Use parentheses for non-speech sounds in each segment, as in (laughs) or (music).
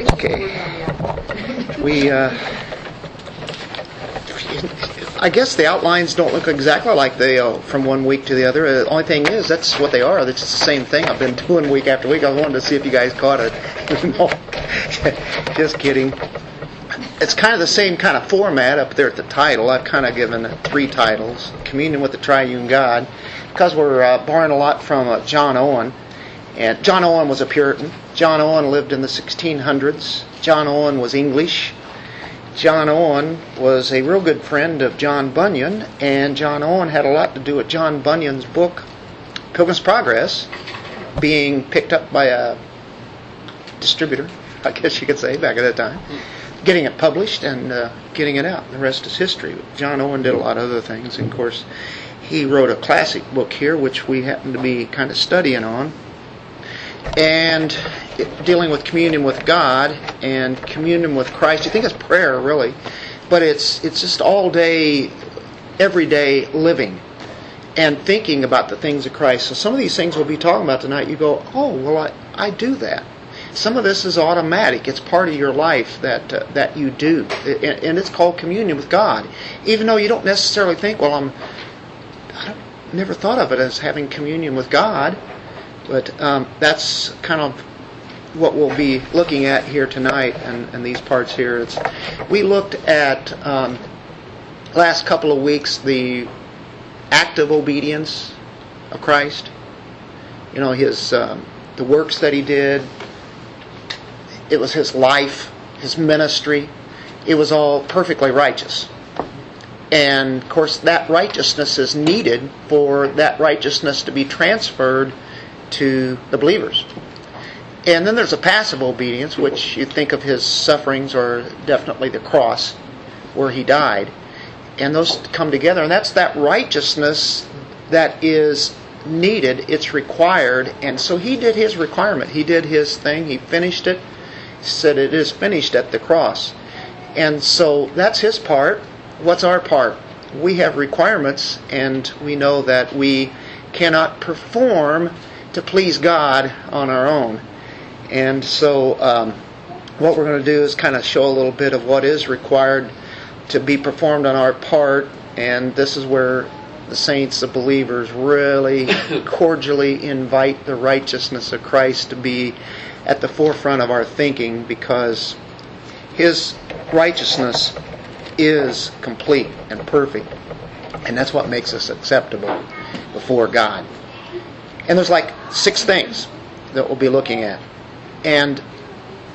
Okay. We, uh, I guess the outlines don't look exactly like they uh, from one week to the other. Uh, the only thing is, that's what they are. It's the same thing I've been (laughs) doing week after week. I wanted to see if you guys caught it. (laughs) no, (laughs) just kidding. It's kind of the same kind of format up there at the title. I've kind of given three titles: Communion with the Triune God, because we're uh, borrowing a lot from uh, John Owen. And John Owen was a Puritan. John Owen lived in the 1600s. John Owen was English. John Owen was a real good friend of John Bunyan, and John Owen had a lot to do with John Bunyan's book, Pilgrim's Progress, being picked up by a distributor, (laughs) I guess you could say, back at that time, getting it published and uh, getting it out. The rest is history. John Owen did a lot of other things, and of course, he wrote a classic book here, which we happen to be kind of studying on and dealing with communion with God and communion with Christ. You think it's prayer, really, but it's it's just all day, everyday living and thinking about the things of Christ. So some of these things we'll be talking about tonight, you go, oh, well, I, I do that. Some of this is automatic. It's part of your life that uh, that you do, and it's called communion with God. Even though you don't necessarily think, well, I'm, I never thought of it as having communion with God but um, that's kind of what we'll be looking at here tonight and, and these parts here. It's, we looked at um, last couple of weeks the active obedience of Christ. You know his um, the works that he did. It was his life, his ministry. It was all perfectly righteous. And of course, that righteousness is needed for that righteousness to be transferred to the believers. And then there's a passive obedience, which you think of his sufferings or definitely the cross where he died. And those come together. And that's that righteousness that is needed, it's required. And so he did his requirement. He did his thing, he finished it, he said it is finished at the cross. And so that's his part. What's our part? We have requirements, and we know that we cannot perform to please God on our own. And so, um, what we're going to do is kind of show a little bit of what is required to be performed on our part, and this is where the saints, the believers, really (coughs) cordially invite the righteousness of Christ to be at the forefront of our thinking because His righteousness is complete and perfect, and that's what makes us acceptable before God. And there's like six things that we'll be looking at. And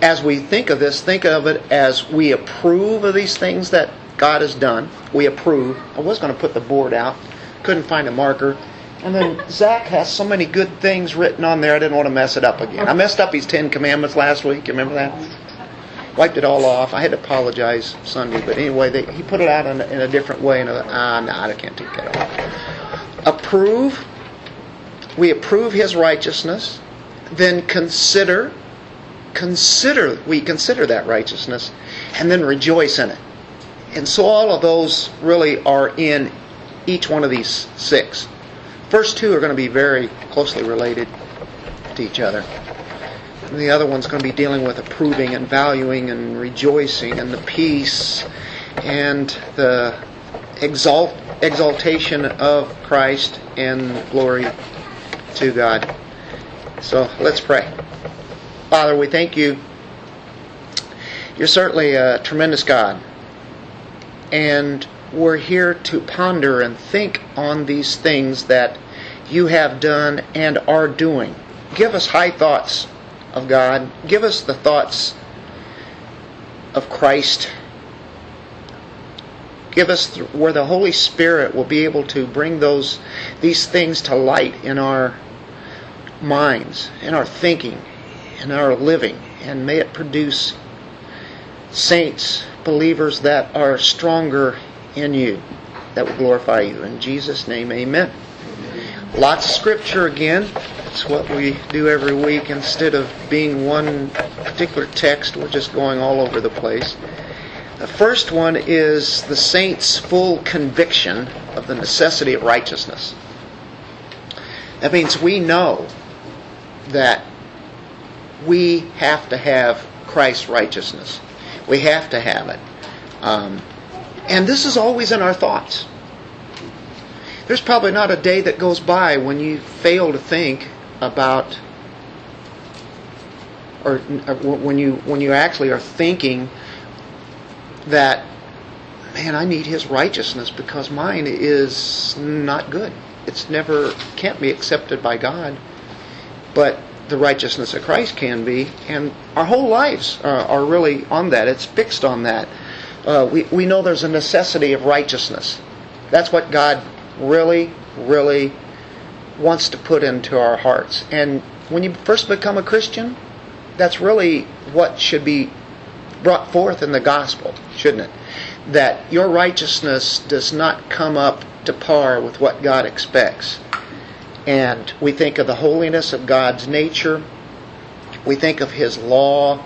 as we think of this, think of it as we approve of these things that God has done. We approve. I was going to put the board out, couldn't find a marker. And then (laughs) Zach has so many good things written on there, I didn't want to mess it up again. I messed up his Ten Commandments last week. You remember that? Wiped it all off. I had to apologize Sunday, but anyway, they, he put it out in a, in a different way. And I, ah, no, I can't take that off. Approve we approve his righteousness, then consider consider we consider that righteousness and then rejoice in it. And so all of those really are in each one of these six. First two are going to be very closely related to each other. And the other one's going to be dealing with approving and valuing and rejoicing and the peace and the exalt, exaltation of Christ and glory to God. So let's pray. Father, we thank you. You're certainly a tremendous God. And we're here to ponder and think on these things that you have done and are doing. Give us high thoughts of God. Give us the thoughts of Christ. Give us where the Holy Spirit will be able to bring those these things to light in our minds, in our thinking, in our living, and may it produce saints, believers that are stronger in you, that will glorify you. In Jesus' name, amen. Lots of scripture again. It's what we do every week. Instead of being one particular text, we're just going all over the place. The first one is the saints' full conviction of the necessity of righteousness. That means we know that we have to have Christ's righteousness. We have to have it. Um, and this is always in our thoughts. There's probably not a day that goes by when you fail to think about, or, or when you when you actually are thinking that, man, I need His righteousness because mine is not good. It's never can't be accepted by God, but the righteousness of Christ can be, and our whole lives are, are really on that. It's fixed on that. Uh, we we know there's a necessity of righteousness. That's what God really, really wants to put into our hearts. And when you first become a Christian, that's really what should be brought forth in the gospel, shouldn't it? That your righteousness does not come up to par with what God expects. And we think of the holiness of God's nature, we think of His law,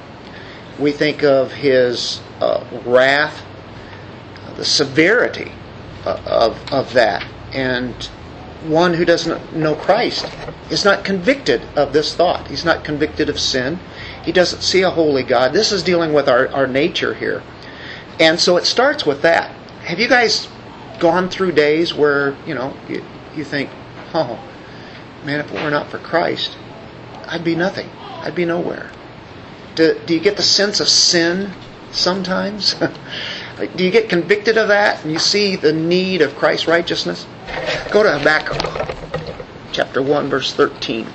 we think of His uh, wrath, the severity uh, of, of that. And one who doesn't know Christ is not convicted of this thought. He's not convicted of sin. He doesn't see a holy God. This is dealing with our, our nature here. And so it starts with that. Have you guys gone through days where, you know, you, you think, oh, man, if it were not for Christ, I'd be nothing. I'd be nowhere. Do, do you get the sense of sin sometimes? (laughs) do you get convicted of that and you see the need of Christ's righteousness? Go to Habakkuk chapter 1, verse 13.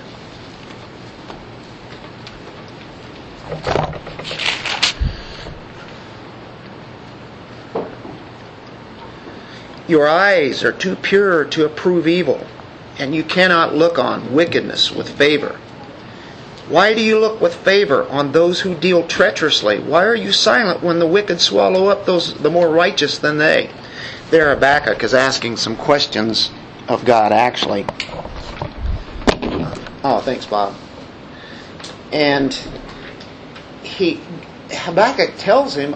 Your eyes are too pure to approve evil, and you cannot look on wickedness with favor. Why do you look with favor on those who deal treacherously? Why are you silent when the wicked swallow up those the more righteous than they? There Habakkuk is asking some questions of God actually. Oh, thanks, Bob. And he Habakkuk tells him,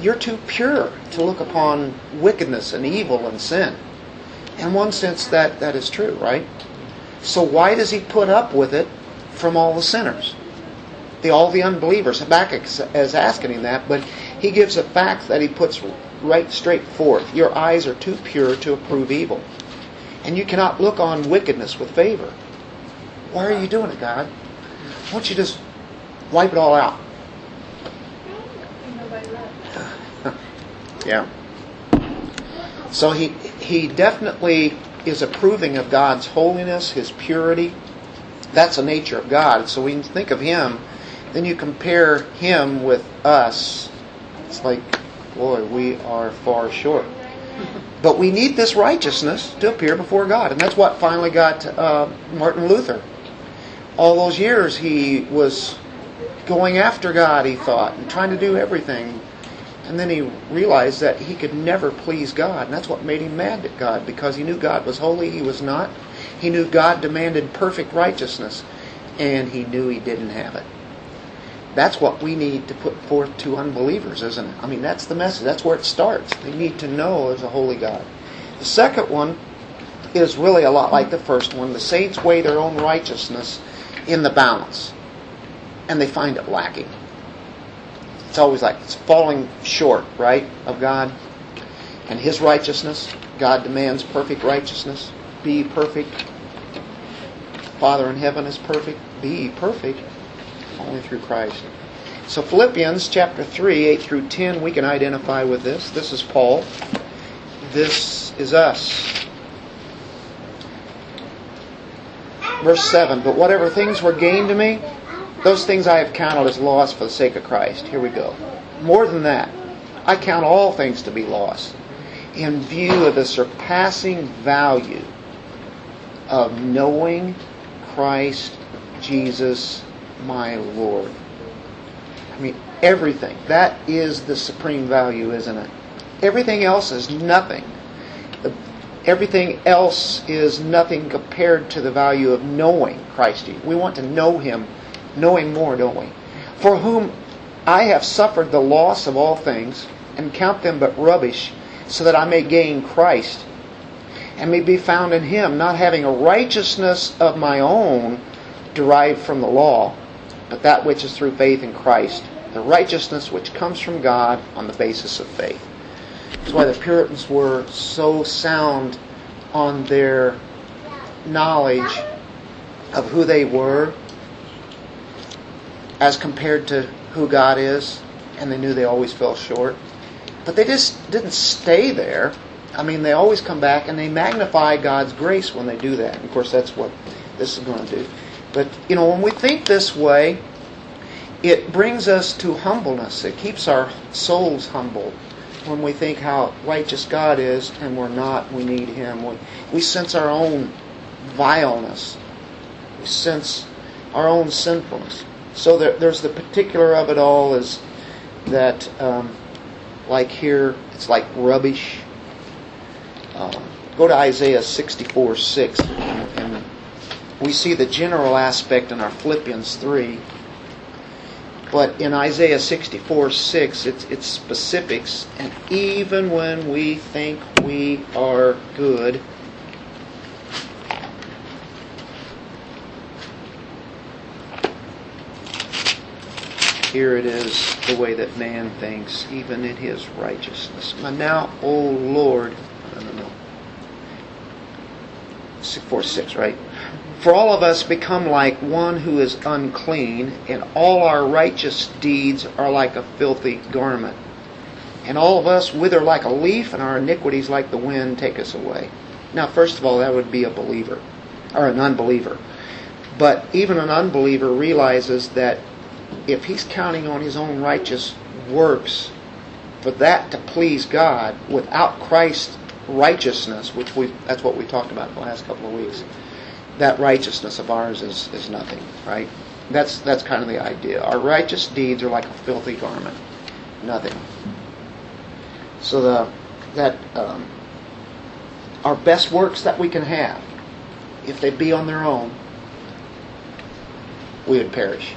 You're too pure to look upon wickedness and evil and sin. In one sense that, that is true, right? So why does he put up with it from all the sinners? The, all the unbelievers. Habakkuk is asking him that, but he gives a fact that he puts right straight forth. Your eyes are too pure to approve evil. And you cannot look on wickedness with favor. Why are you doing it, God? Why don't you just wipe it all out? (laughs) yeah. So he he definitely is approving of God's holiness, his purity. That's the nature of God. So when you think of him, then you compare him with us. It's like, boy, we are far short. But we need this righteousness to appear before God. And that's what finally got uh, Martin Luther. All those years he was going after God, he thought, and trying to do everything. And then he realized that he could never please God. And that's what made him mad at God, because he knew God was holy, he was not. He knew God demanded perfect righteousness, and he knew he didn't have it. That's what we need to put forth to unbelievers, isn't it? I mean, that's the message. That's where it starts. They need to know there's a holy God. The second one is really a lot like the first one. The saints weigh their own righteousness in the balance, and they find it lacking. It's always like it's falling short, right, of God and His righteousness. God demands perfect righteousness. Be perfect. Father in heaven is perfect. Be perfect only through Christ. So Philippians chapter 3, 8 through 10, we can identify with this. This is Paul. This is us. Verse 7 But whatever things were gained to me, those things I have counted as loss for the sake of Christ. Here we go. More than that, I count all things to be loss in view of the surpassing value of knowing Christ Jesus my Lord. I mean, everything. That is the supreme value, isn't it? Everything else is nothing. Everything else is nothing compared to the value of knowing Christ. We want to know Him, know Him more, don't we? For whom I have suffered the loss of all things, and count them but rubbish, so that I may gain Christ, and may be found in Him, not having a righteousness of my own derived from the law but that which is through faith in Christ, The righteousness which comes from God on the basis of faith. That's why the Puritans were so sound on their knowledge of who they were as compared to who God is, and they knew they always fell short. But they just didn't stay there. I mean, they always come back and they magnify God's grace when they do that. And of course, that's what this is going to do. But, you know, when we think this way, it brings us to humbleness. It keeps our souls humble when we think how righteous God is and we're not, we need Him. We, we sense our own vileness. We sense our own sinfulness. So there, there's the particular of it all is that, um, like here, it's like rubbish. Um, go to Isaiah 64 6, and, we see the general aspect in our Philippians 3. But in Isaiah 64 6, it's, it's specifics. And even when we think we are good, here it is the way that man thinks, even in his righteousness. But now, O Lord, know. 4 6, right? For all of us become like one who is unclean, and all our righteous deeds are like a filthy garment. And all of us wither like a leaf, and our iniquities like the wind take us away. Now, first of all, that would be a believer, or an unbeliever. But even an unbeliever realizes that if he's counting on his own righteous works for that to please God without Christ's righteousness, which we that's what we talked about in the last couple of weeks, that righteousness of ours is, is nothing, right? That's that's kind of the idea. Our righteous deeds are like a filthy garment. Nothing. So the that um, our best works that we can have, if they be on their own, we would perish.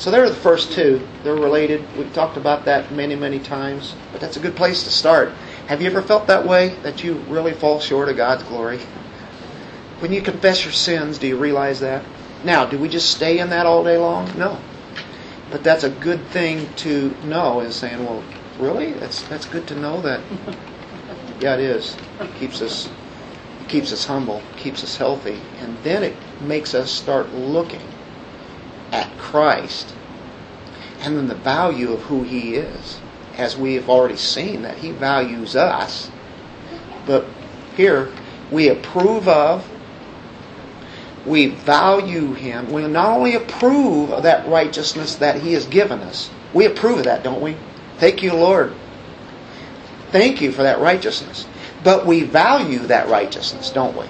So there are the first two. They're related. We've talked about that many, many times, but that's a good place to start. Have you ever felt that way? That you really fall short of God's glory? When you confess your sins, do you realize that? Now, do we just stay in that all day long? No. But that's a good thing to know is saying, well, really? That's that's good to know that. (laughs) Yeah, it is. It keeps us it keeps us humble, keeps us healthy, and then it makes us start looking at Christ and then the value of who He is, as we have already seen that He values us. But here, we approve of, we value Him. We not only approve of that righteousness that He has given us, we approve of that, don't we? Thank you, Lord. Thank you for that righteousness. But we value that righteousness, don't we?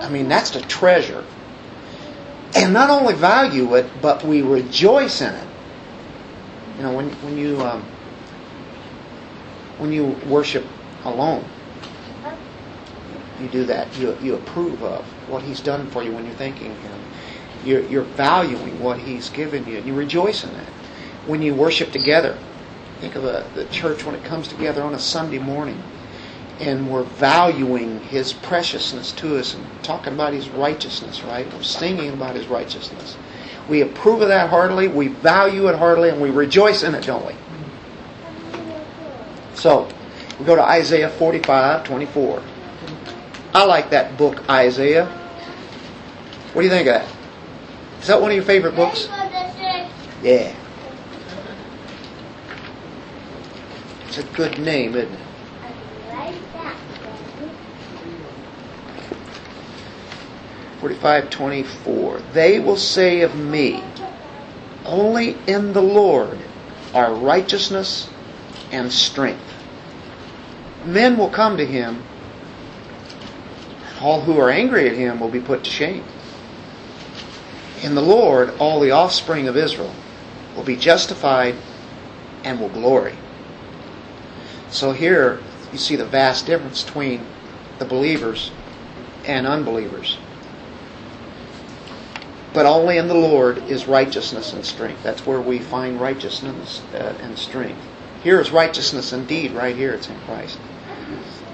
I mean, that's the treasure and not only value it, but we rejoice in it. You know, when when you um, when you worship alone, you do that. You you approve of what He's done for you when you're thanking Him. You're, you're valuing what He's given you. And you rejoice in that. When you worship together, think of a, the church when it comes together on a Sunday morning and we're valuing his preciousness to us and talking about his righteousness, right? We're singing about his righteousness. We approve of that heartily, we value it heartily, and we rejoice in it, don't we? So, we go to Isaiah 45, 24. I like that book, Isaiah. What do you think of that? Is that one of your favorite books? Yeah. It's a good name, isn't it? 45:24 They will say of me only in the Lord are righteousness and strength. Men will come to him. All who are angry at him will be put to shame. In the Lord all the offspring of Israel will be justified and will glory. So here you see the vast difference between the believers and unbelievers but only in the Lord is righteousness and strength. That's where we find righteousness uh, and strength. Here is righteousness indeed, right here. It's in Christ.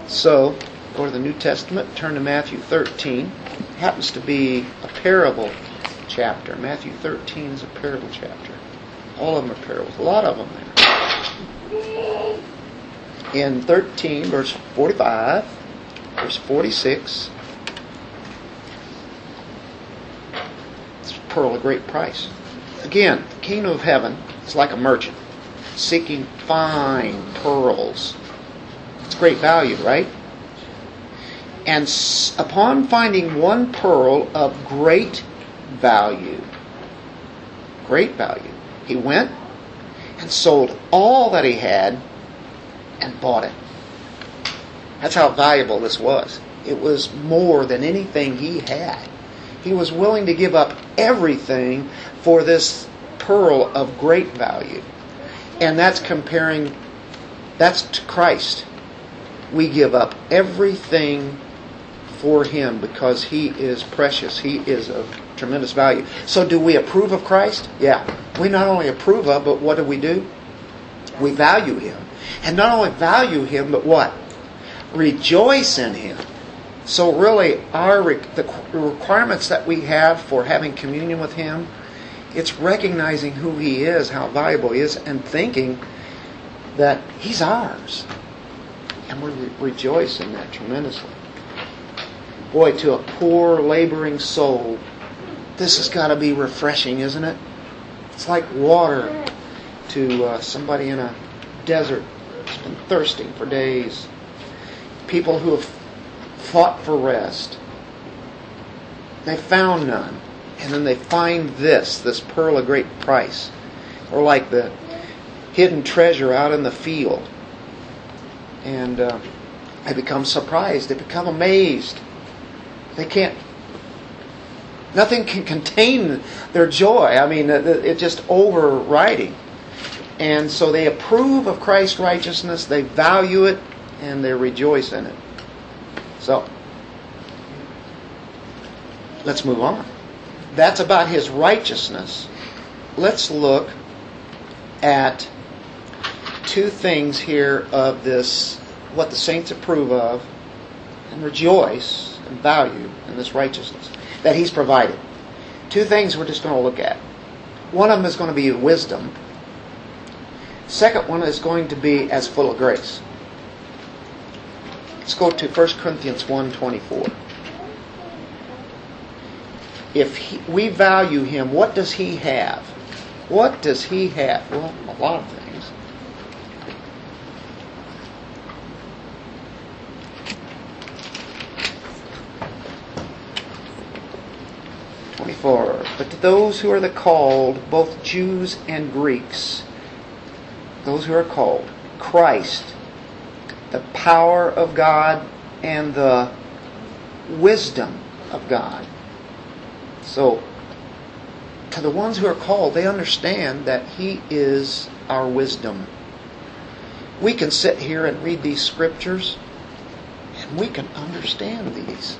So, go to the New Testament, turn to Matthew 13. It happens to be a parable chapter. Matthew 13 is a parable chapter. All of them are parables. A lot of them there. In 13, verse 45, verse 46, it's a pearl of great price. Again, the kingdom of heaven is like a merchant seeking fine pearls. It's great value, right? And upon finding one pearl of great value, great value, he went and sold all that he had and bought it. That's how valuable this was. It was more than anything he had. He was willing to give up everything for this pearl of great value. And that's comparing, that's to Christ. We give up everything for Him because He is precious. He is of tremendous value. So, do we approve of Christ? Yeah. We not only approve of, but what do we do? We value Him. And not only value Him, but what? Rejoice in Him. So, really, our the requirements that we have for having communion with Him, it's recognizing who He is, how valuable He is, and thinking that He's ours. And we rejoice in that tremendously. Boy, to a poor, laboring soul, this has got to be refreshing, isn't it? It's like water to uh, somebody in a desert who's been thirsting for days. People who have fought for rest. They found none. And then they find this, this pearl of great price. Or like the hidden treasure out in the field. And uh, they become surprised. They become amazed. They can't Nothing can contain their joy. I mean, it's just overriding. And so they approve of Christ's righteousness, they value it, and they rejoice in it. So, let's move on. That's about his righteousness. Let's look at two things here of this, what the saints approve of, and rejoice and value in this righteousness that He's provided. Two things we're just going to look at. One of them is going to be wisdom. Second one is going to be as full of grace. Let's go to 1 Corinthians 1.24. If he, we value him, what does he have? What does he have? Well, a lot of things. 24. But to those who are the called, both Jews and Greeks, those who are called, Christ, the power of God and the wisdom of God. So, to the ones who are called, they understand that He is our wisdom. We can sit here and read these scriptures, and we can understand these.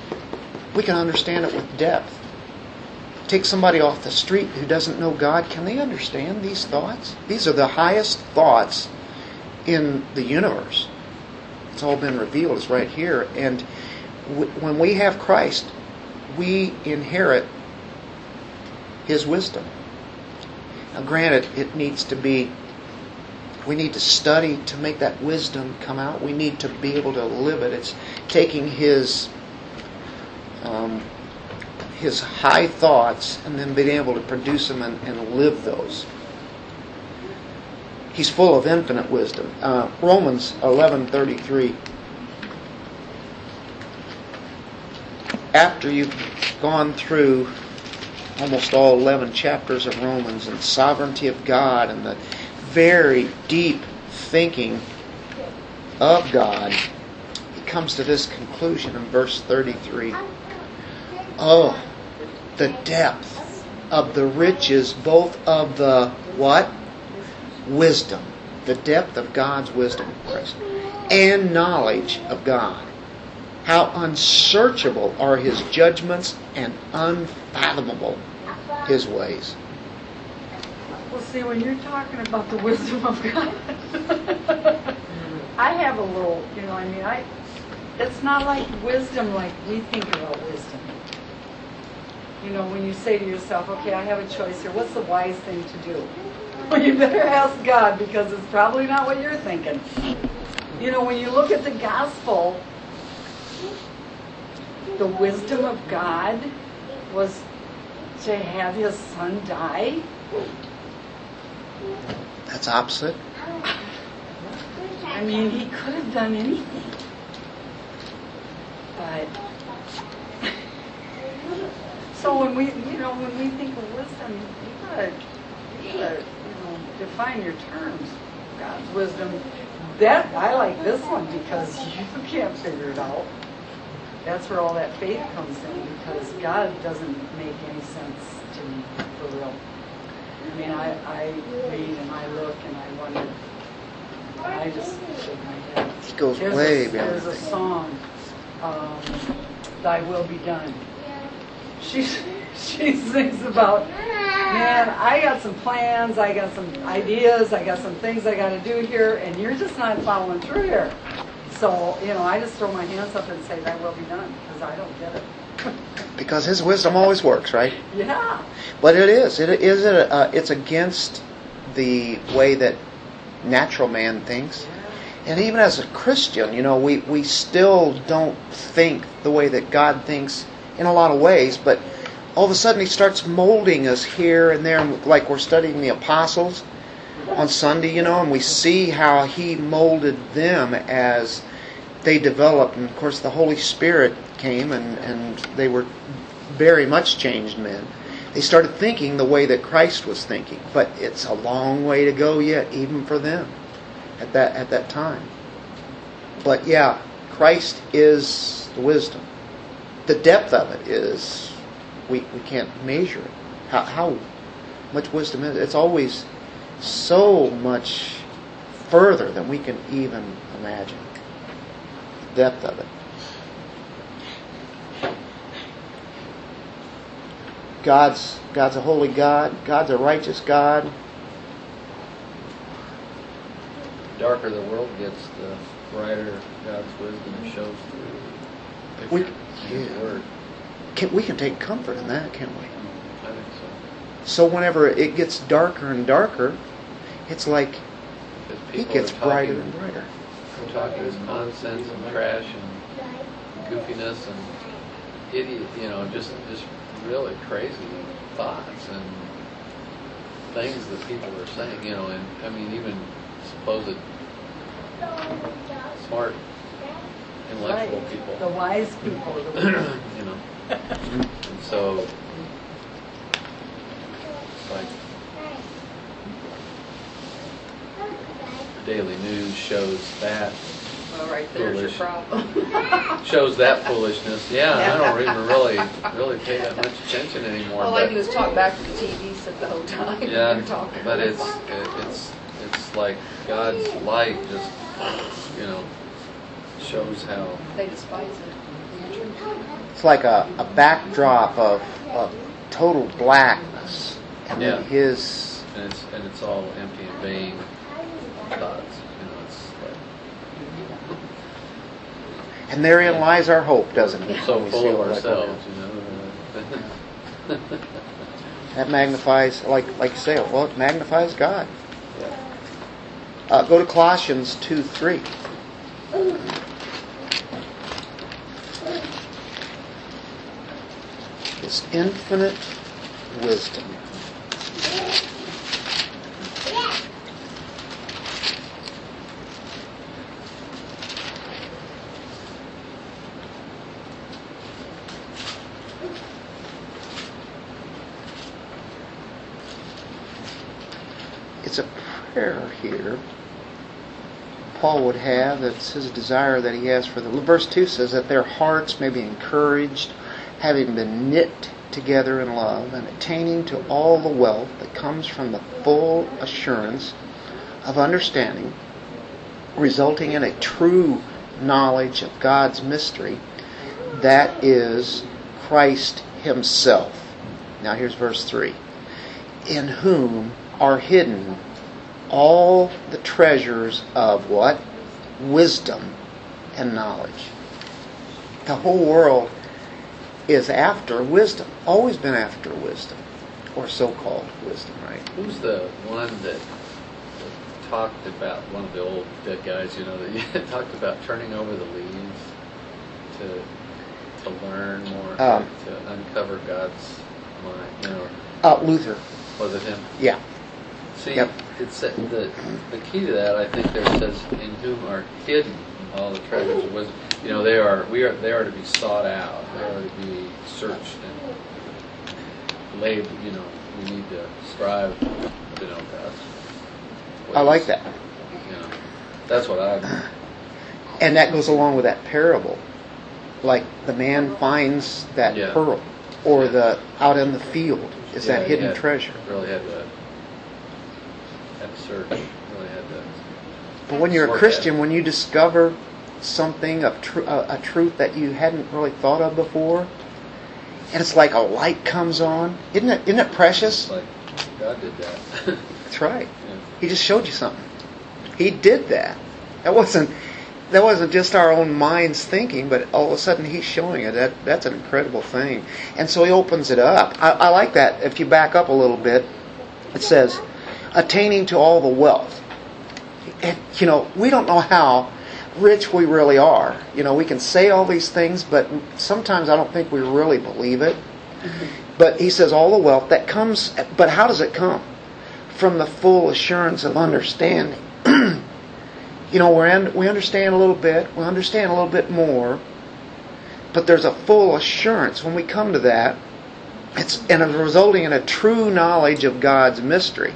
We can understand it with depth take somebody off the street who doesn't know God, can they understand these thoughts? These are the highest thoughts in the universe. It's all been revealed, it's right here. And w- when we have Christ, we inherit His wisdom. Now, granted, it needs to be, we need to study to make that wisdom come out. We need to be able to live it. It's taking His. Um, his high thoughts and then being able to produce them and, and live those. He's full of infinite wisdom. Uh, Romans 11:33. After you've gone through almost all 11 chapters of Romans and sovereignty of God and the very deep thinking of God, he comes to this conclusion in verse 33. Oh, the depth of the riches, both of the what? Wisdom. The depth of God's wisdom, Christ, and knowledge of God. How unsearchable are his judgments and unfathomable his ways. Well, see, when you're talking about the wisdom of God, (laughs) I have a little, you know, I mean, I, it's not like wisdom like we think about wisdom you know, when you say to yourself, okay, I have a choice here, what's the wise thing to do? (laughs) Well, you better ask God because it's probably not what you're thinking. You know, when you look at the gospel, the wisdom of God was to have his son die. That's opposite. I mean, he could have done anything. But (laughs) so when we, you know, when we think of wisdom, you gotta, you gotta, define your terms. God's wisdom. That I like this one because (laughs) you can't figure it out. That's where all that faith comes in because God doesn't make any sense to me for real. I mean, I, I read and I look and I wonder. I just shake my head. It goes There's way a, beyond There's a song, um, "Thy Will Be Done." She she sings about, man, I got some plans, I got some ideas, I got some things I got to do here, and you're just not following through here. So you know, I just throw my hands up and say, "That will be done," because I don't get it. (laughs) Because his wisdom always works, right? yeah. But it is. It is. A, uh, it's against the way that natural man thinks. And even as a Christian, you know, we, we still don't think the way that God thinks in a lot of ways, but all of a sudden He starts molding us here and there, like we're studying the apostles on Sunday, you know, and we see how He molded them as they developed. And of course, the Holy Spirit came and, and they were very much changed men. They started thinking the way that Christ was thinking, but it's a long way to go yet, even for them at that at that time. But yeah, Christ is the wisdom. The depth of it is we, we can't measure it. How, how much wisdom is it? It's always so much further than we can even imagine. The depth of it. God's God's a holy God. God's a righteous God. The darker the world gets, the brighter God's wisdom shows through We- His yeah. word. Can, we can take comfort in that, can't we? I think so. So whenever it gets darker and darker, it's like it gets are brighter and brighter. We're talking this nonsense and trash and goofiness and idiot, you know, just just really crazy thoughts and things that people are saying, you know, and I mean even supposed smart intellectual Right. people. The wise people. (clears throat) you know. And (laughs) so, it's like the Daily News shows that well, right there's your problem. (laughs) (laughs) shows that foolishness. Yeah, I don't even really really pay that much attention anymore. All I do is talk back to the TV set the whole time. yeah, but it's it, it's it's like God's light just you know shows how They despise it. It's like a, a backdrop of, of total blackness. And then Yeah. his and it's and it's all empty and vain thoughts. You know, it's like and therein lies our hope, doesn't it? so we see full of all that ourselves. You know. (laughs) That magnifies, like like you say, well, it magnifies God. yeah. Uh, go to Colossians 2 3. His infinite wisdom. It's a prayer here Paul would have. It's his desire that he has for them. Verse 2 says that their hearts may be encouraged, having been knit together in love, and attaining to all the wealth that comes from the full assurance of understanding, resulting in a true knowledge of God's mystery, that is Christ Himself. Now here's verse 3 In whom are hidden all the treasures of what? Wisdom and knowledge. The whole world is after wisdom, always been after wisdom. or so-called wisdom, right? Who's the one that talked about, one of the old dead guys, you know, that (laughs) talked about turning over the leaves to to learn more, Um. to uncover God's mind, you know, Uh, Luther. was it him? Yeah. See, Yep. it's the the key to that. I think there says, "In whom are hidden all the treasures of wisdom." You know, they are we are they are to be sought out. They are to be searched and laid. You know, we need to strive to know God's. I like that. You know, that's what I. And that goes along with that parable. Like the man finds that Yeah. pearl, or the out in the field is Yeah, that hidden had- treasure. Really had to had to search. Really had to. But when you're a Christian, that. when you discover something of tr- a, uh, a truth that you hadn't really thought of before, and it's like a light comes on, isn't it? Isn't it precious? Like God did that. (laughs) That's right. Yeah. He just showed you something. He did that. That wasn't that wasn't just our own minds thinking, but all of a sudden he's showing it. That that's an incredible thing. And so he opens it up. I, I like that. If you back up a little bit, it says, attaining to all the wealth. And, you know, we don't know how rich we really are. You know, we can say all these things, but sometimes I don't think we really believe it. Mm-hmm. But he says all the wealth that comes, but how does it come? From the full assurance of understanding. (clears throat) you know, we're in, we understand a little bit, we understand a little bit more, but there's a full assurance when we come to that. It's and it's resulting in a true knowledge of God's mystery.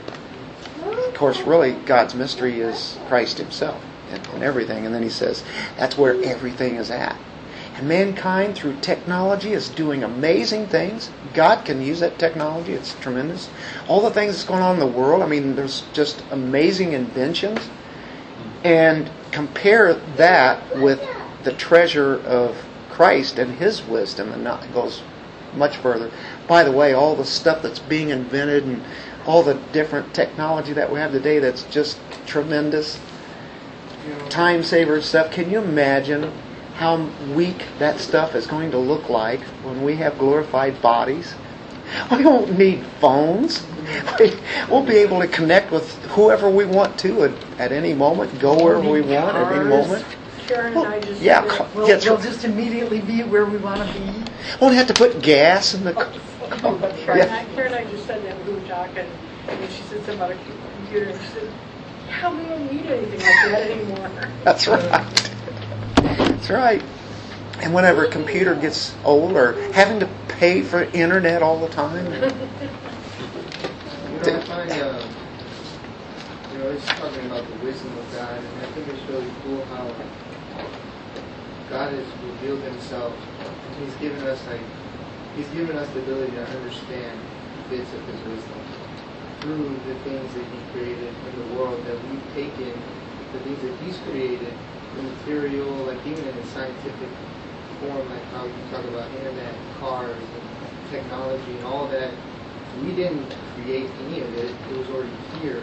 Of course, really, God's mystery is Christ Himself and, and everything. And then He says that's where everything is at. And mankind, through technology, is doing amazing things. God can use that technology, it's tremendous. All the things that's going on in the world, I mean, there's just amazing inventions. And compare that with the treasure of Christ and His wisdom, and not, goes much further. By the way, all the stuff that's being invented and all the different technology that we have today that's just tremendous time saver stuff. Can you imagine how weak that stuff is going to look like when we have glorified bodies? (laughs) We won't need phones. (laughs) We- We'll be able to connect with whoever we want to at, at any moment, go wherever we want at any moment. Karen and I just. Yeah. We'll, yes, we'll just immediately be where we want to be. Won't have to put gas in the. Oh, car. Oh. (laughs) Yeah. Karen and I just said that, were talking, and she said something about a computer, and she said, yeah, we don't need anything like that anymore. That's right. That's right. And whenever a computer gets old or having to pay for internet all the time. (laughs) You know, I find, uh, you know, it's talking about the wisdom of God, and I think it's really cool how God has revealed Himself. and He's given us like, He's given us the ability to understand bits of His wisdom through the things that He created in the world that we've taken, the things that He's created, the material, like even in the scientific form, like how you talk about internet, cars, and technology, and all that we didn't create any of it. It was already here.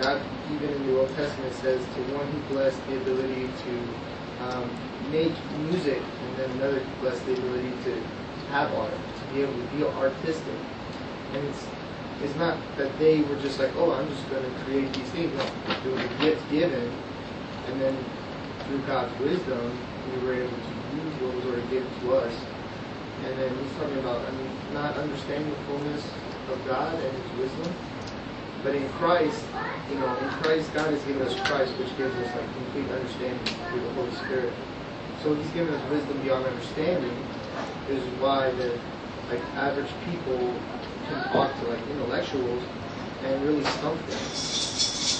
God, even in the Old Testament, says to one he blessed the ability to um, make music, and then another blessed the ability to have art, to be able to be artistic. And it's it's not that they were just like, oh, I'm just going to create these things. No, it was a gift given, and then through God's wisdom, we were able to use what was already given to us. And then he's talking about, I mean, not understanding the fullness of God and His wisdom. But in Christ, you know, in Christ, God has given us Christ, which gives us like complete understanding through the Holy Spirit. So He's given us wisdom beyond understanding. Is why the like average people talk to like intellectuals and really stump them.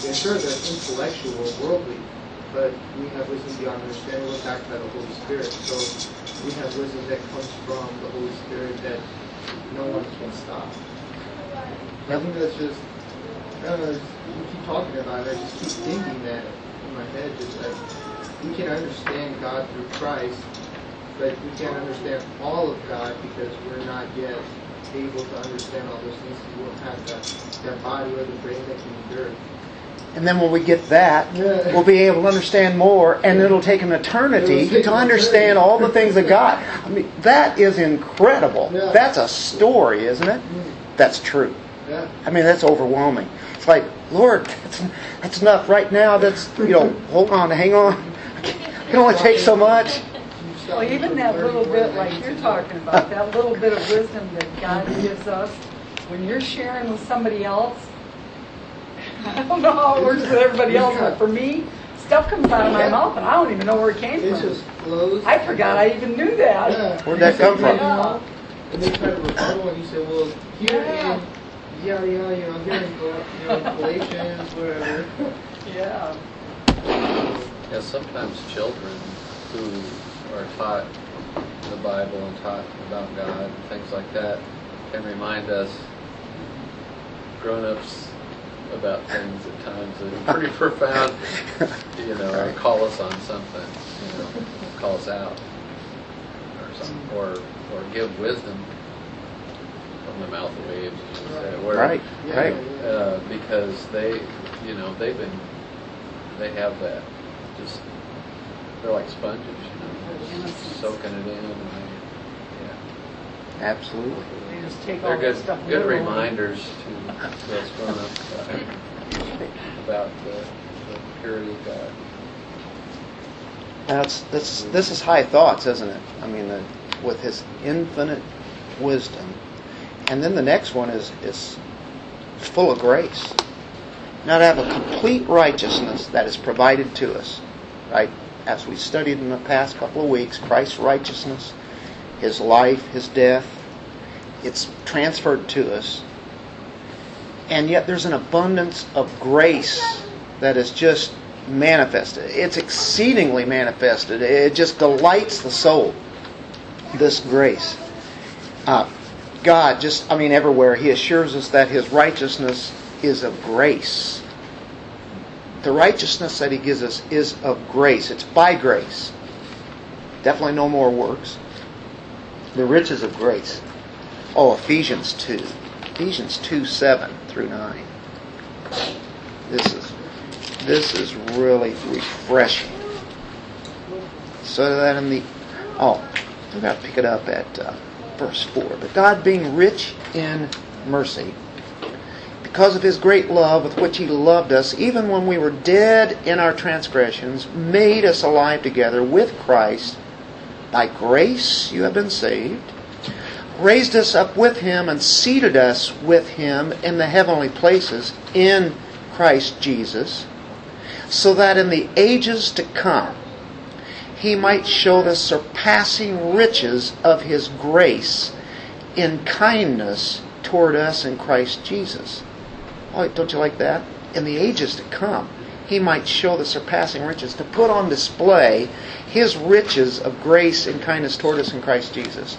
Yeah, sure, they're intellectual, worldly, but we have wisdom beyond understanding. We're backed by the Holy Spirit. So we have wisdom that comes from the Holy Spirit that no one can stop. I think that's just, I don't know, we keep talking about it, I just keep thinking that in my head, just like, we can understand God through Christ, but we can't understand all of God because we're not yet able to understand all those things we don't have that, that body or the brain that can endure it. And then when we get that, we'll be able to understand more, and it'll take an eternity take to understand all the things of God. (laughs) I mean, that is incredible. Yeah. That's a story, isn't it? Mm. that's true. Yeah. I mean, that's overwhelming. It's like, Lord, that's, that's enough right now. That's, you know, hold on, hang on. (laughs) It can only take so much. Well, even that little bit like you're talking about, that little bit of wisdom that God gives us, when you're sharing with somebody else, (laughs) I don't know how it works with everybody else, but for me, stuff comes out of my mouth and I don't even know where it came It from. just flows. I forgot I even knew that. Yeah. Where'd that come from? Yeah. And they try to rebuttal, and you say, well, here Yeah. in, yeah, yeah, you know, here in, Gal- you know, Galatians, wherever. (laughs) Yeah. Yeah, sometimes children who are taught the Bible and taught about God and things like that can remind us grown-ups about things at times that are pretty (laughs) profound, you know, or call us on something, you know, call us out or something, or, or give wisdom from the mouth of babes, as you say, where, Right, right. yeah. uh, because they, you know, they've been, they have that, just, they're like sponges, you know, Innocence. soaking it in, and they, Absolutely. They just take They're that good, stuff. good literally. reminders to, to us grown-ups uh, about, about the, the purity of God. That's, this, this is high thoughts, isn't it? I mean, the, with his infinite wisdom. And then the next one is, is full of grace. Now to have a complete righteousness that is provided to us, right? As we studied in the past couple of weeks, Christ's righteousness, his life, his death, it's transferred to us. And yet there's an abundance of grace that is just manifested. It's exceedingly manifested. It just delights the soul, this grace. Uh, God, just, I mean, everywhere, He assures us that His righteousness is of grace. The righteousness that He gives us is of grace. It's by grace. Definitely no more works. The riches of grace. Oh, Ephesians 2. Ephesians 2 7 through 9. This is this is really refreshing. So that in the oh, we got to pick it up at uh, verse four. But God, being rich in mercy, because of His great love with which He loved us, even when we were dead in our transgressions, made us alive together with Christ. By grace you have been saved raised us up with him and seated us with him in the heavenly places in Christ Jesus, so that in the ages to come he might show the surpassing riches of his grace in kindness toward us in Christ Jesus. Oh, don't you like that? In the ages to come, he might show the surpassing riches, to put on display his riches of grace and kindness toward us in Christ Jesus.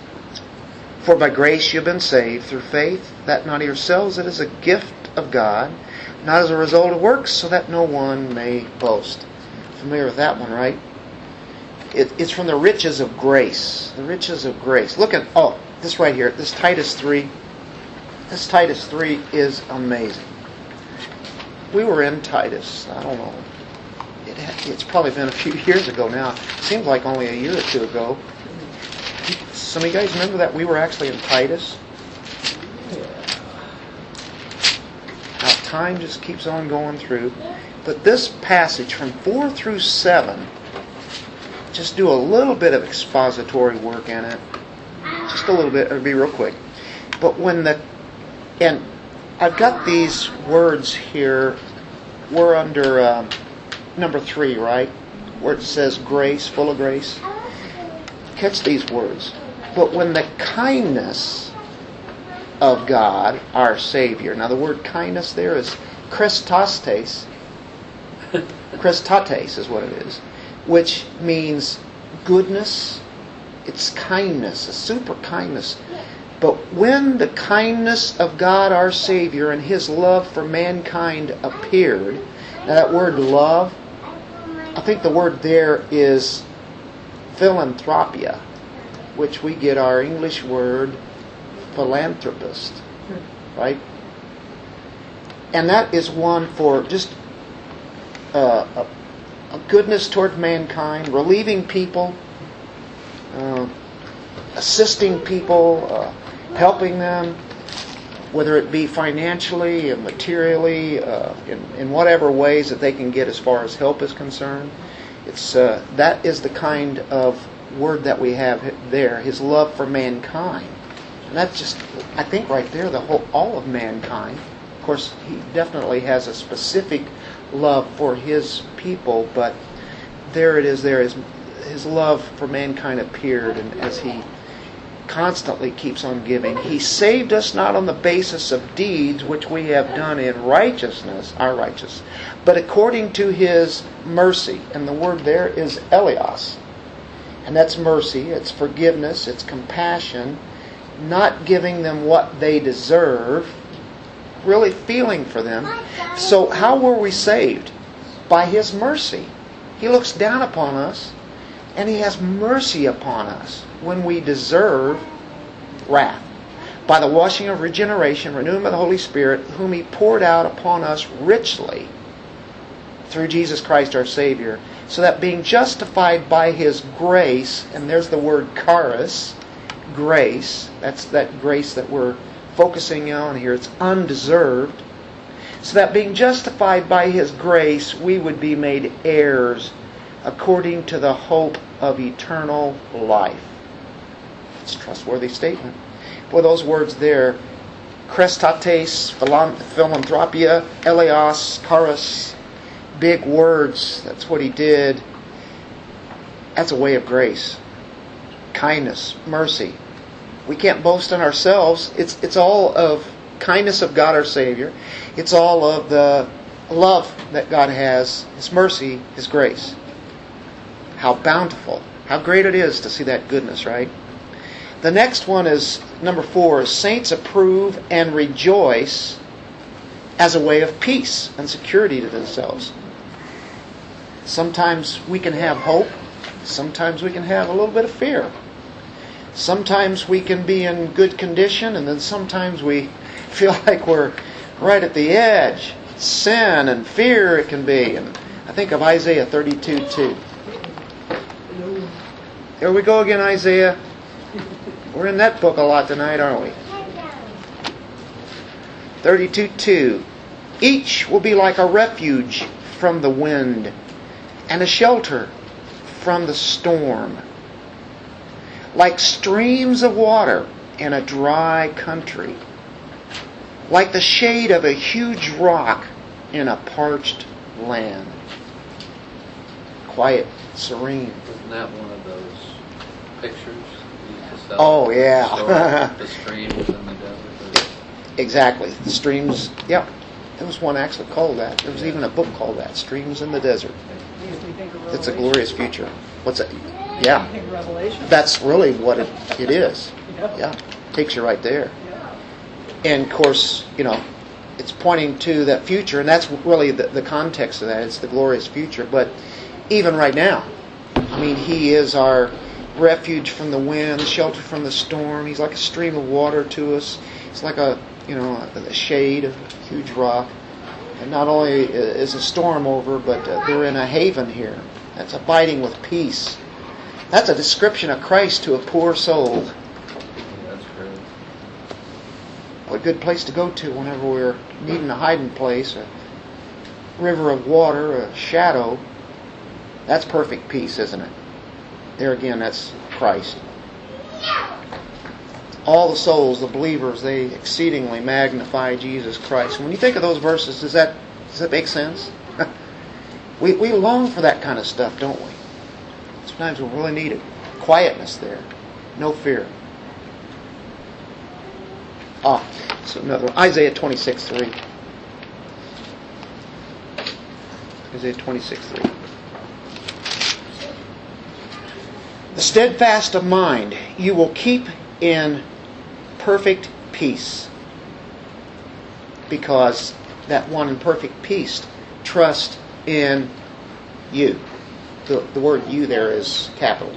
For by grace you have been saved through faith, that not of yourselves, it is a gift of God, not as a result of works, so that no one may boast. Familiar with that one, right? It, it's from the riches of grace. The riches of grace. Look at, oh, this right here, this Titus 3. This Titus 3 is amazing. We were in Titus, I don't know, it, it's probably been a few (laughs) years ago now. Seems like only a year or two ago. Some of you guys remember that we were actually in Titus? Now, time just keeps on going through. But this passage from 4 through 7, just do a little bit of expository work in it. Just a little bit, it'll be real quick. But when the, and I've got these words here, we're under um, number 3, right? Where it says grace, full of grace. Catch these words. But when the kindness of God, our Savior, now the word kindness there is Chrestotes, Chrestotes is what it is, which means goodness, it's kindness, a super kindness. But when the kindness of God our Savior and His love for mankind appeared, now that word love, I think the word there is philanthropia, which we get our English word philanthropist, right? And that is one for just uh, a, a goodness toward mankind, relieving people, uh, assisting people, uh, helping them. whether it be financially, and materially, uh, in, in whatever ways that they can get as far as help is concerned. It's uh, that is the kind of word that we have there. His love for mankind, and that's just I think right there the whole all of mankind. Of course, he definitely has a specific love for his people, but there it is. There is his love for mankind appeared, and as he constantly keeps on giving. He saved us not on the basis of deeds which we have done in righteousness, our righteousness, but according to his mercy. And the word there is eleos. And that's mercy, it's forgiveness, it's compassion, not giving them what they deserve, really feeling for them. So, how were we saved? By his mercy. He looks down upon us and he has mercy upon us when we deserve wrath. By the washing of regeneration, renewing by the Holy Spirit, whom He poured out upon us richly through Jesus Christ our Savior, so that being justified by His grace, and there's the word charis, grace, that's that grace that we're focusing on here, it's undeserved. So that being justified by His grace, we would be made heirs according to the hope of eternal life. It's a trustworthy statement. Boy, those words there, Chrestotes, philanthropia, eleos, charis, big words. That's what he did. That's a way of grace. Kindness, mercy. We can't boast in ourselves. It's, it's all of kindness of God our Savior. It's all of the love that God has, His mercy, His grace. How bountiful. How great it is to see that goodness, right? The next one is number four saints approve and rejoice as a way of peace and security to themselves. Sometimes we can have hope, sometimes we can have a little bit of fear. Sometimes we can be in good condition, and then sometimes we (laughs) feel like we're right at the edge. Sin and fear it can be. And I think of Isaiah 32 2. Here we go again, Isaiah. We're in that book a lot tonight, aren't we? 32 2. Each will be like a refuge from the wind and a shelter from the storm. Like streams of water in a dry country. Like the shade of a huge rock in a parched land. Quiet, serene. Isn't that one of pictures? Oh, yeah. (laughs) the streams in the desert. Exactly. The streams, yeah. There was one actually called that. There was even a book called that, Streams in the Desert. Makes me think of It's a glorious future. What's it? Yeah. Revelation. That's really what it, it is. Yeah. Yeah. Takes you right there. Yeah. And of course, you know, it's pointing to that future, and that's really the, the context of that. It's the glorious future. But even right now, I mean, He is our refuge from the wind, shelter from the storm. He's like a stream of water to us. It's like a, you know, a, a shade of a huge rock. And not only is a storm over, but uh, they're in a haven here. That's abiding with peace. That's a description of Christ to a poor soul. That's great. a good place to go to whenever we're needing a hiding place, a river of water, a shadow. That's perfect peace, isn't it? There again, that's Christ. All the souls, the believers, they exceedingly magnify Jesus Christ. When you think of those verses, does that does that make sense? (laughs) we we long for that kind of stuff, don't we? Sometimes we really need it. Quietness there, no fear. Ah, so another one. Isaiah 26 3. Isaiah 26 3. The steadfast of mind you will keep in perfect peace, because that one in perfect peace trust in you. The, the word you there is capital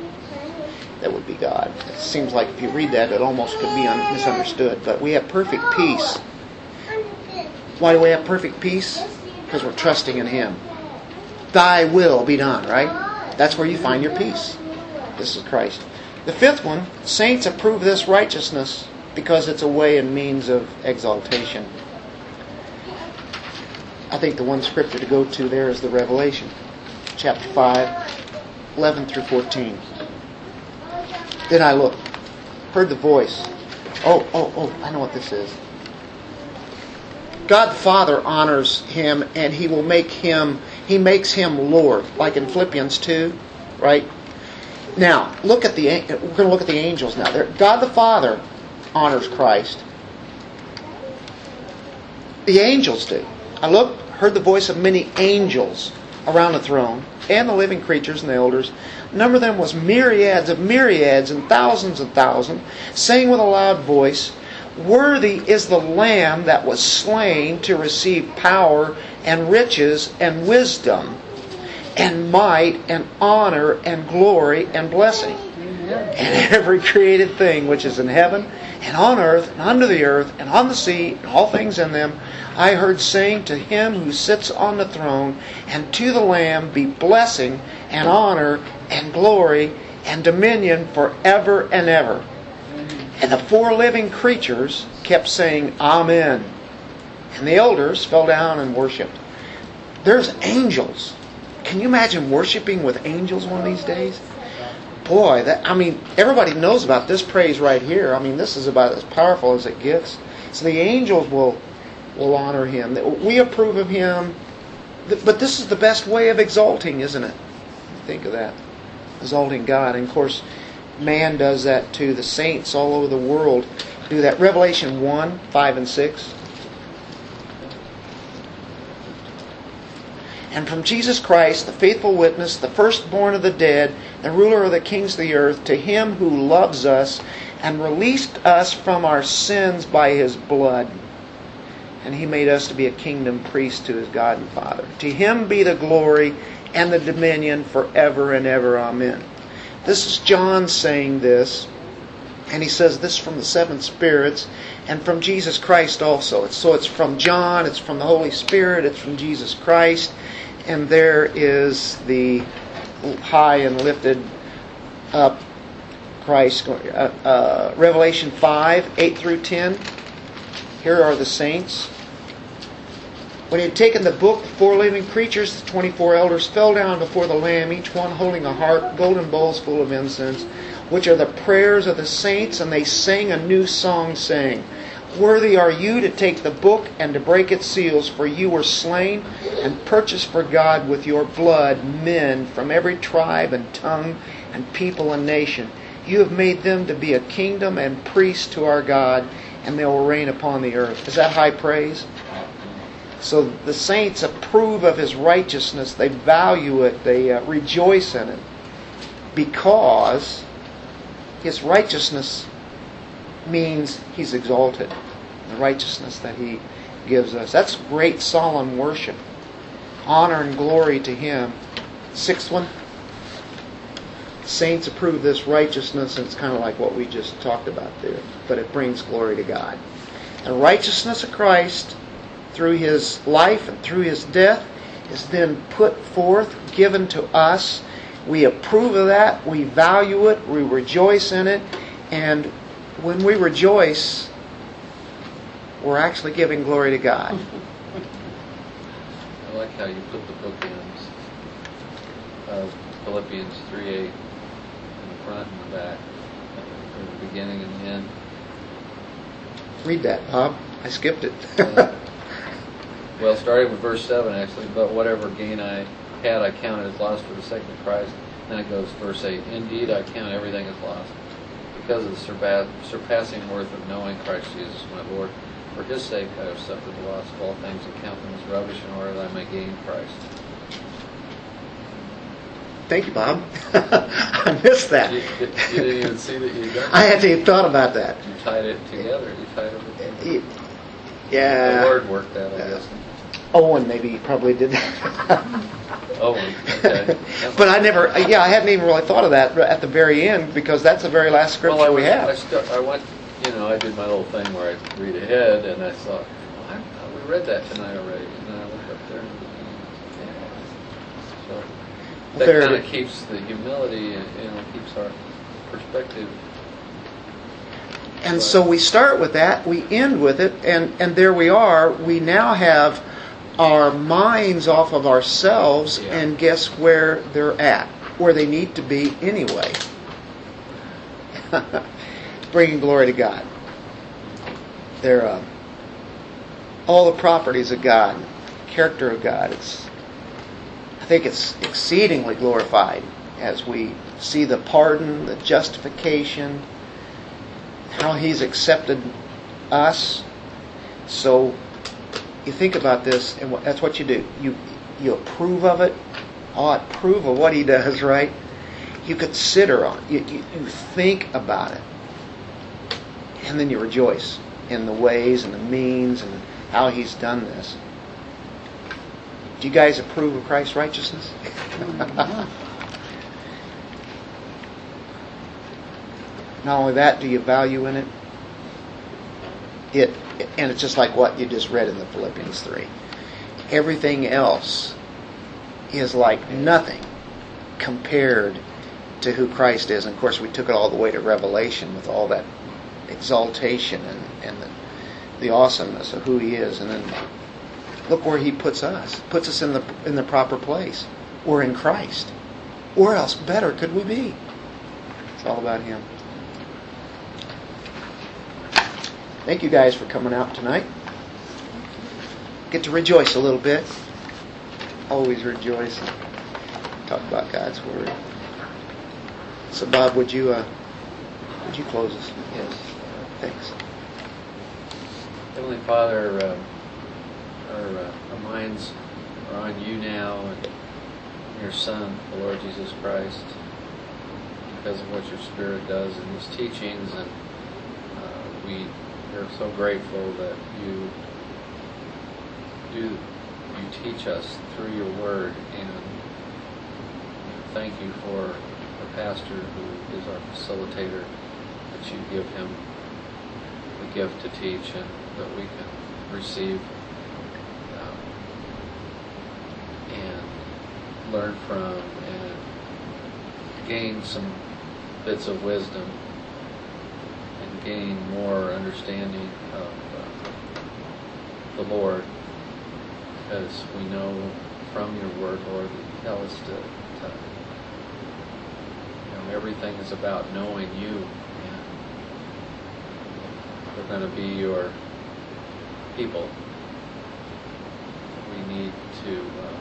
that would be God. It seems like if you read that, it almost could be un- misunderstood. But we have perfect peace. Why do we have perfect peace? Because we're trusting in Him. Thy will be done, right? That's where you find your peace. This is Christ. The fifth one, saints approve this righteousness because it's a way and means of exaltation. I think the one scripture to go to there is the Revelation, chapter 5, 11 through 14. Then I looked, heard the voice. Oh, oh, oh, I know what this is. God the Father honors him and he will make him, he makes him Lord, like in Philippians 2, right? Now, look at the, we're going to look at the angels now. There- God the Father honors Christ. The angels do. I heard the voice of many angels around the throne, and the living creatures and the elders. Number of them was myriads of myriads and thousands and thousands, saying with a loud voice, Worthy is the Lamb that was slain to receive power and riches and wisdom and might and honor and glory and blessing. And every created thing which is in heaven and on earth and under the earth and on the sea and all things in them, I heard saying to him who sits on the throne and to the Lamb be blessing and honor and glory and dominion forever and ever. And the four living creatures kept saying, Amen. And the elders fell down and worshiped. There's angels. Can you imagine worshiping with angels one of these days? Boy, that I mean, everybody knows about this praise right here. I mean, this is about as powerful as it gets. So the angels will will honor him. We approve of him. But this is the best way of exalting, isn't it? Think of that. Exalting God. And of course, man does that too. The saints all over the world do that. Revelation 1, 5 and 6. And from Jesus Christ, the faithful witness, the firstborn of the dead, the ruler of the kings of the earth, to him who loves us and released us from our sins by his blood. And he made us to be a kingdom priest to his God and Father. To him be the glory and the dominion forever and ever. Amen. This is John saying this. And he says this from the seven spirits and from Jesus Christ also. So it's from John, it's from the Holy Spirit, it's from Jesus Christ. And there is the high and lifted up Christ. Uh, uh, Revelation 5, 8 through 10. Here are the saints. When he had taken the book, the four living creatures, the 24 elders, fell down before the Lamb, each one holding a harp, golden bowls full of incense, which are the prayers of the saints, and they sang a new song, saying, Worthy are you to take the book and to break its seals, for you were slain and purchased for God with your blood men from every tribe and tongue and people and nation. You have made them to be a kingdom and priests to our God, and they will reign upon the earth. Is that high praise? So the saints approve of his righteousness, they value it, they uh, rejoice in it, because his righteousness means he's exalted. The righteousness that he gives us. That's great solemn worship. Honor and glory to him. Sixth one. Saints approve this righteousness, and it's kind of like what we just talked about there, but it brings glory to God. The righteousness of Christ through his life and through his death is then put forth, given to us. We approve of that, we value it, we rejoice in it, and when we rejoice, we're actually giving glory to God. (laughs) I like how you put the bookends of Philippians 3 8 in the front and the back, or the beginning and the end. Read that, Bob. I skipped it. Uh, (laughs) well, starting with verse 7, actually, but whatever gain I had, I counted as lost for the sake of Christ. Then it goes, verse 8, Indeed, I count everything as lost because of the surpass- surpassing worth of knowing Christ Jesus, my Lord. For his sake I have suffered the loss of all things and count them as rubbish in order that I may gain Christ. Thank you, Bob. (laughs) I missed that. You, you didn't even see that done (laughs) I hadn't even thought about that. You tied it together. You tied everything. Yeah. The word worked out, I guess. Owen maybe probably did that. (laughs) Oh, okay. (laughs) but I never, yeah, I hadn't even really thought of that at the very end because that's the very last scripture well, I we was, I, have. stu- I went, you know, I did my little thing where I read ahead, and I thought, well, I, we read that tonight already, and I looked up there. And, yeah. So that kind of keeps the humility, and you know, keeps our perspective And so we start with that, we end with it, and, and there we are. We now have our minds off of ourselves, Yeah. and guess where they're at? Where they need to be anyway. (laughs) Bringing glory to God. They're uh, all the properties of God, character of God. It's, I think it's exceedingly glorified as we see the pardon, the justification, how He's accepted us. So you think about this, and that's what you do. You you approve of it. Oh, approve of what He does, (laughs) right? You consider on it. You, you, you think about it, and then you rejoice in the ways and the means and how He's done this. Do you guys approve of Christ's righteousness? (laughs) Not only that, do you value in it? It and it's just like what you just read in the Philippians 3. Everything else is like nothing compared to who Christ is. And of course, we took it all the way to Revelation with all that exaltation and, and the, the awesomeness of who He is. And then look where He puts us, puts us in the in the proper place. We're in Christ. Where else better could we be? It's all about Him. Thank you guys for coming out tonight. Get to rejoice a little bit. Always rejoice. Talk about God's word. So, Bob, would you uh, would you close us? Yes. Thanks. Heavenly Father, uh, our, uh, our minds are on you now and your Son, the Lord Jesus Christ, because of what your Spirit does in these teachings, and uh, we are so grateful that you do you teach us through your Word, and thank you for our pastor who is our facilitator, that you give him the gift to teach and that we can receive um, and learn from and gain some bits of wisdom gain more understanding of uh, the Lord as we know from your word, Lord, that you tell us to, to you know, everything is about knowing you and we're going to be your people. We need to uh,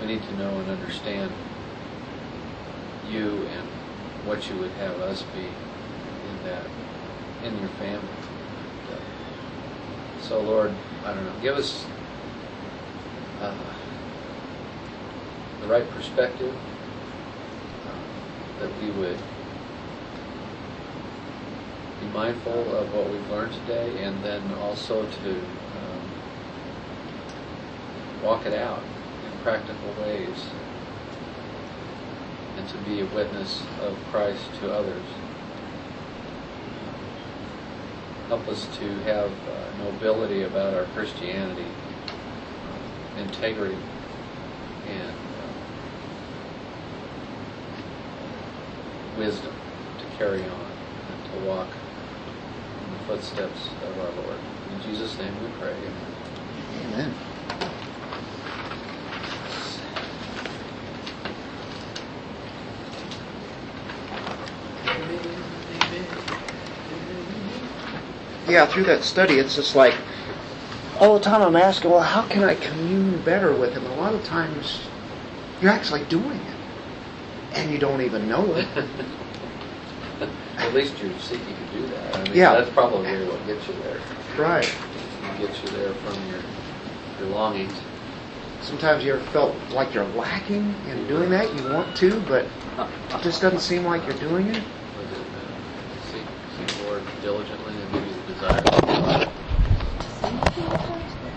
we need to know and understand you and what you would have us be in your family. So Lord, I don't know, give us uh, the right perspective uh, that we would be mindful of what we've learned today and then also to um, walk it out in practical ways and to be a witness of Christ to others. Help us to have uh, nobility about our Christianity, uh, integrity, and uh, wisdom to carry on and to walk in the footsteps of our Lord. In Jesus' name we pray. Amen. Amen. Yeah, through that study, it's just like oh, all the time I'm asking, well, how can I commune better with him? A lot of times, you're actually doing it, and you don't even know it. (laughs) At least you're seeking to do that. I mean, Yeah. That's probably what gets you there. Right. It gets you there from your, your longings. Sometimes you ever felt like you're lacking in doing that. You want to, but it just doesn't seem like you're doing it.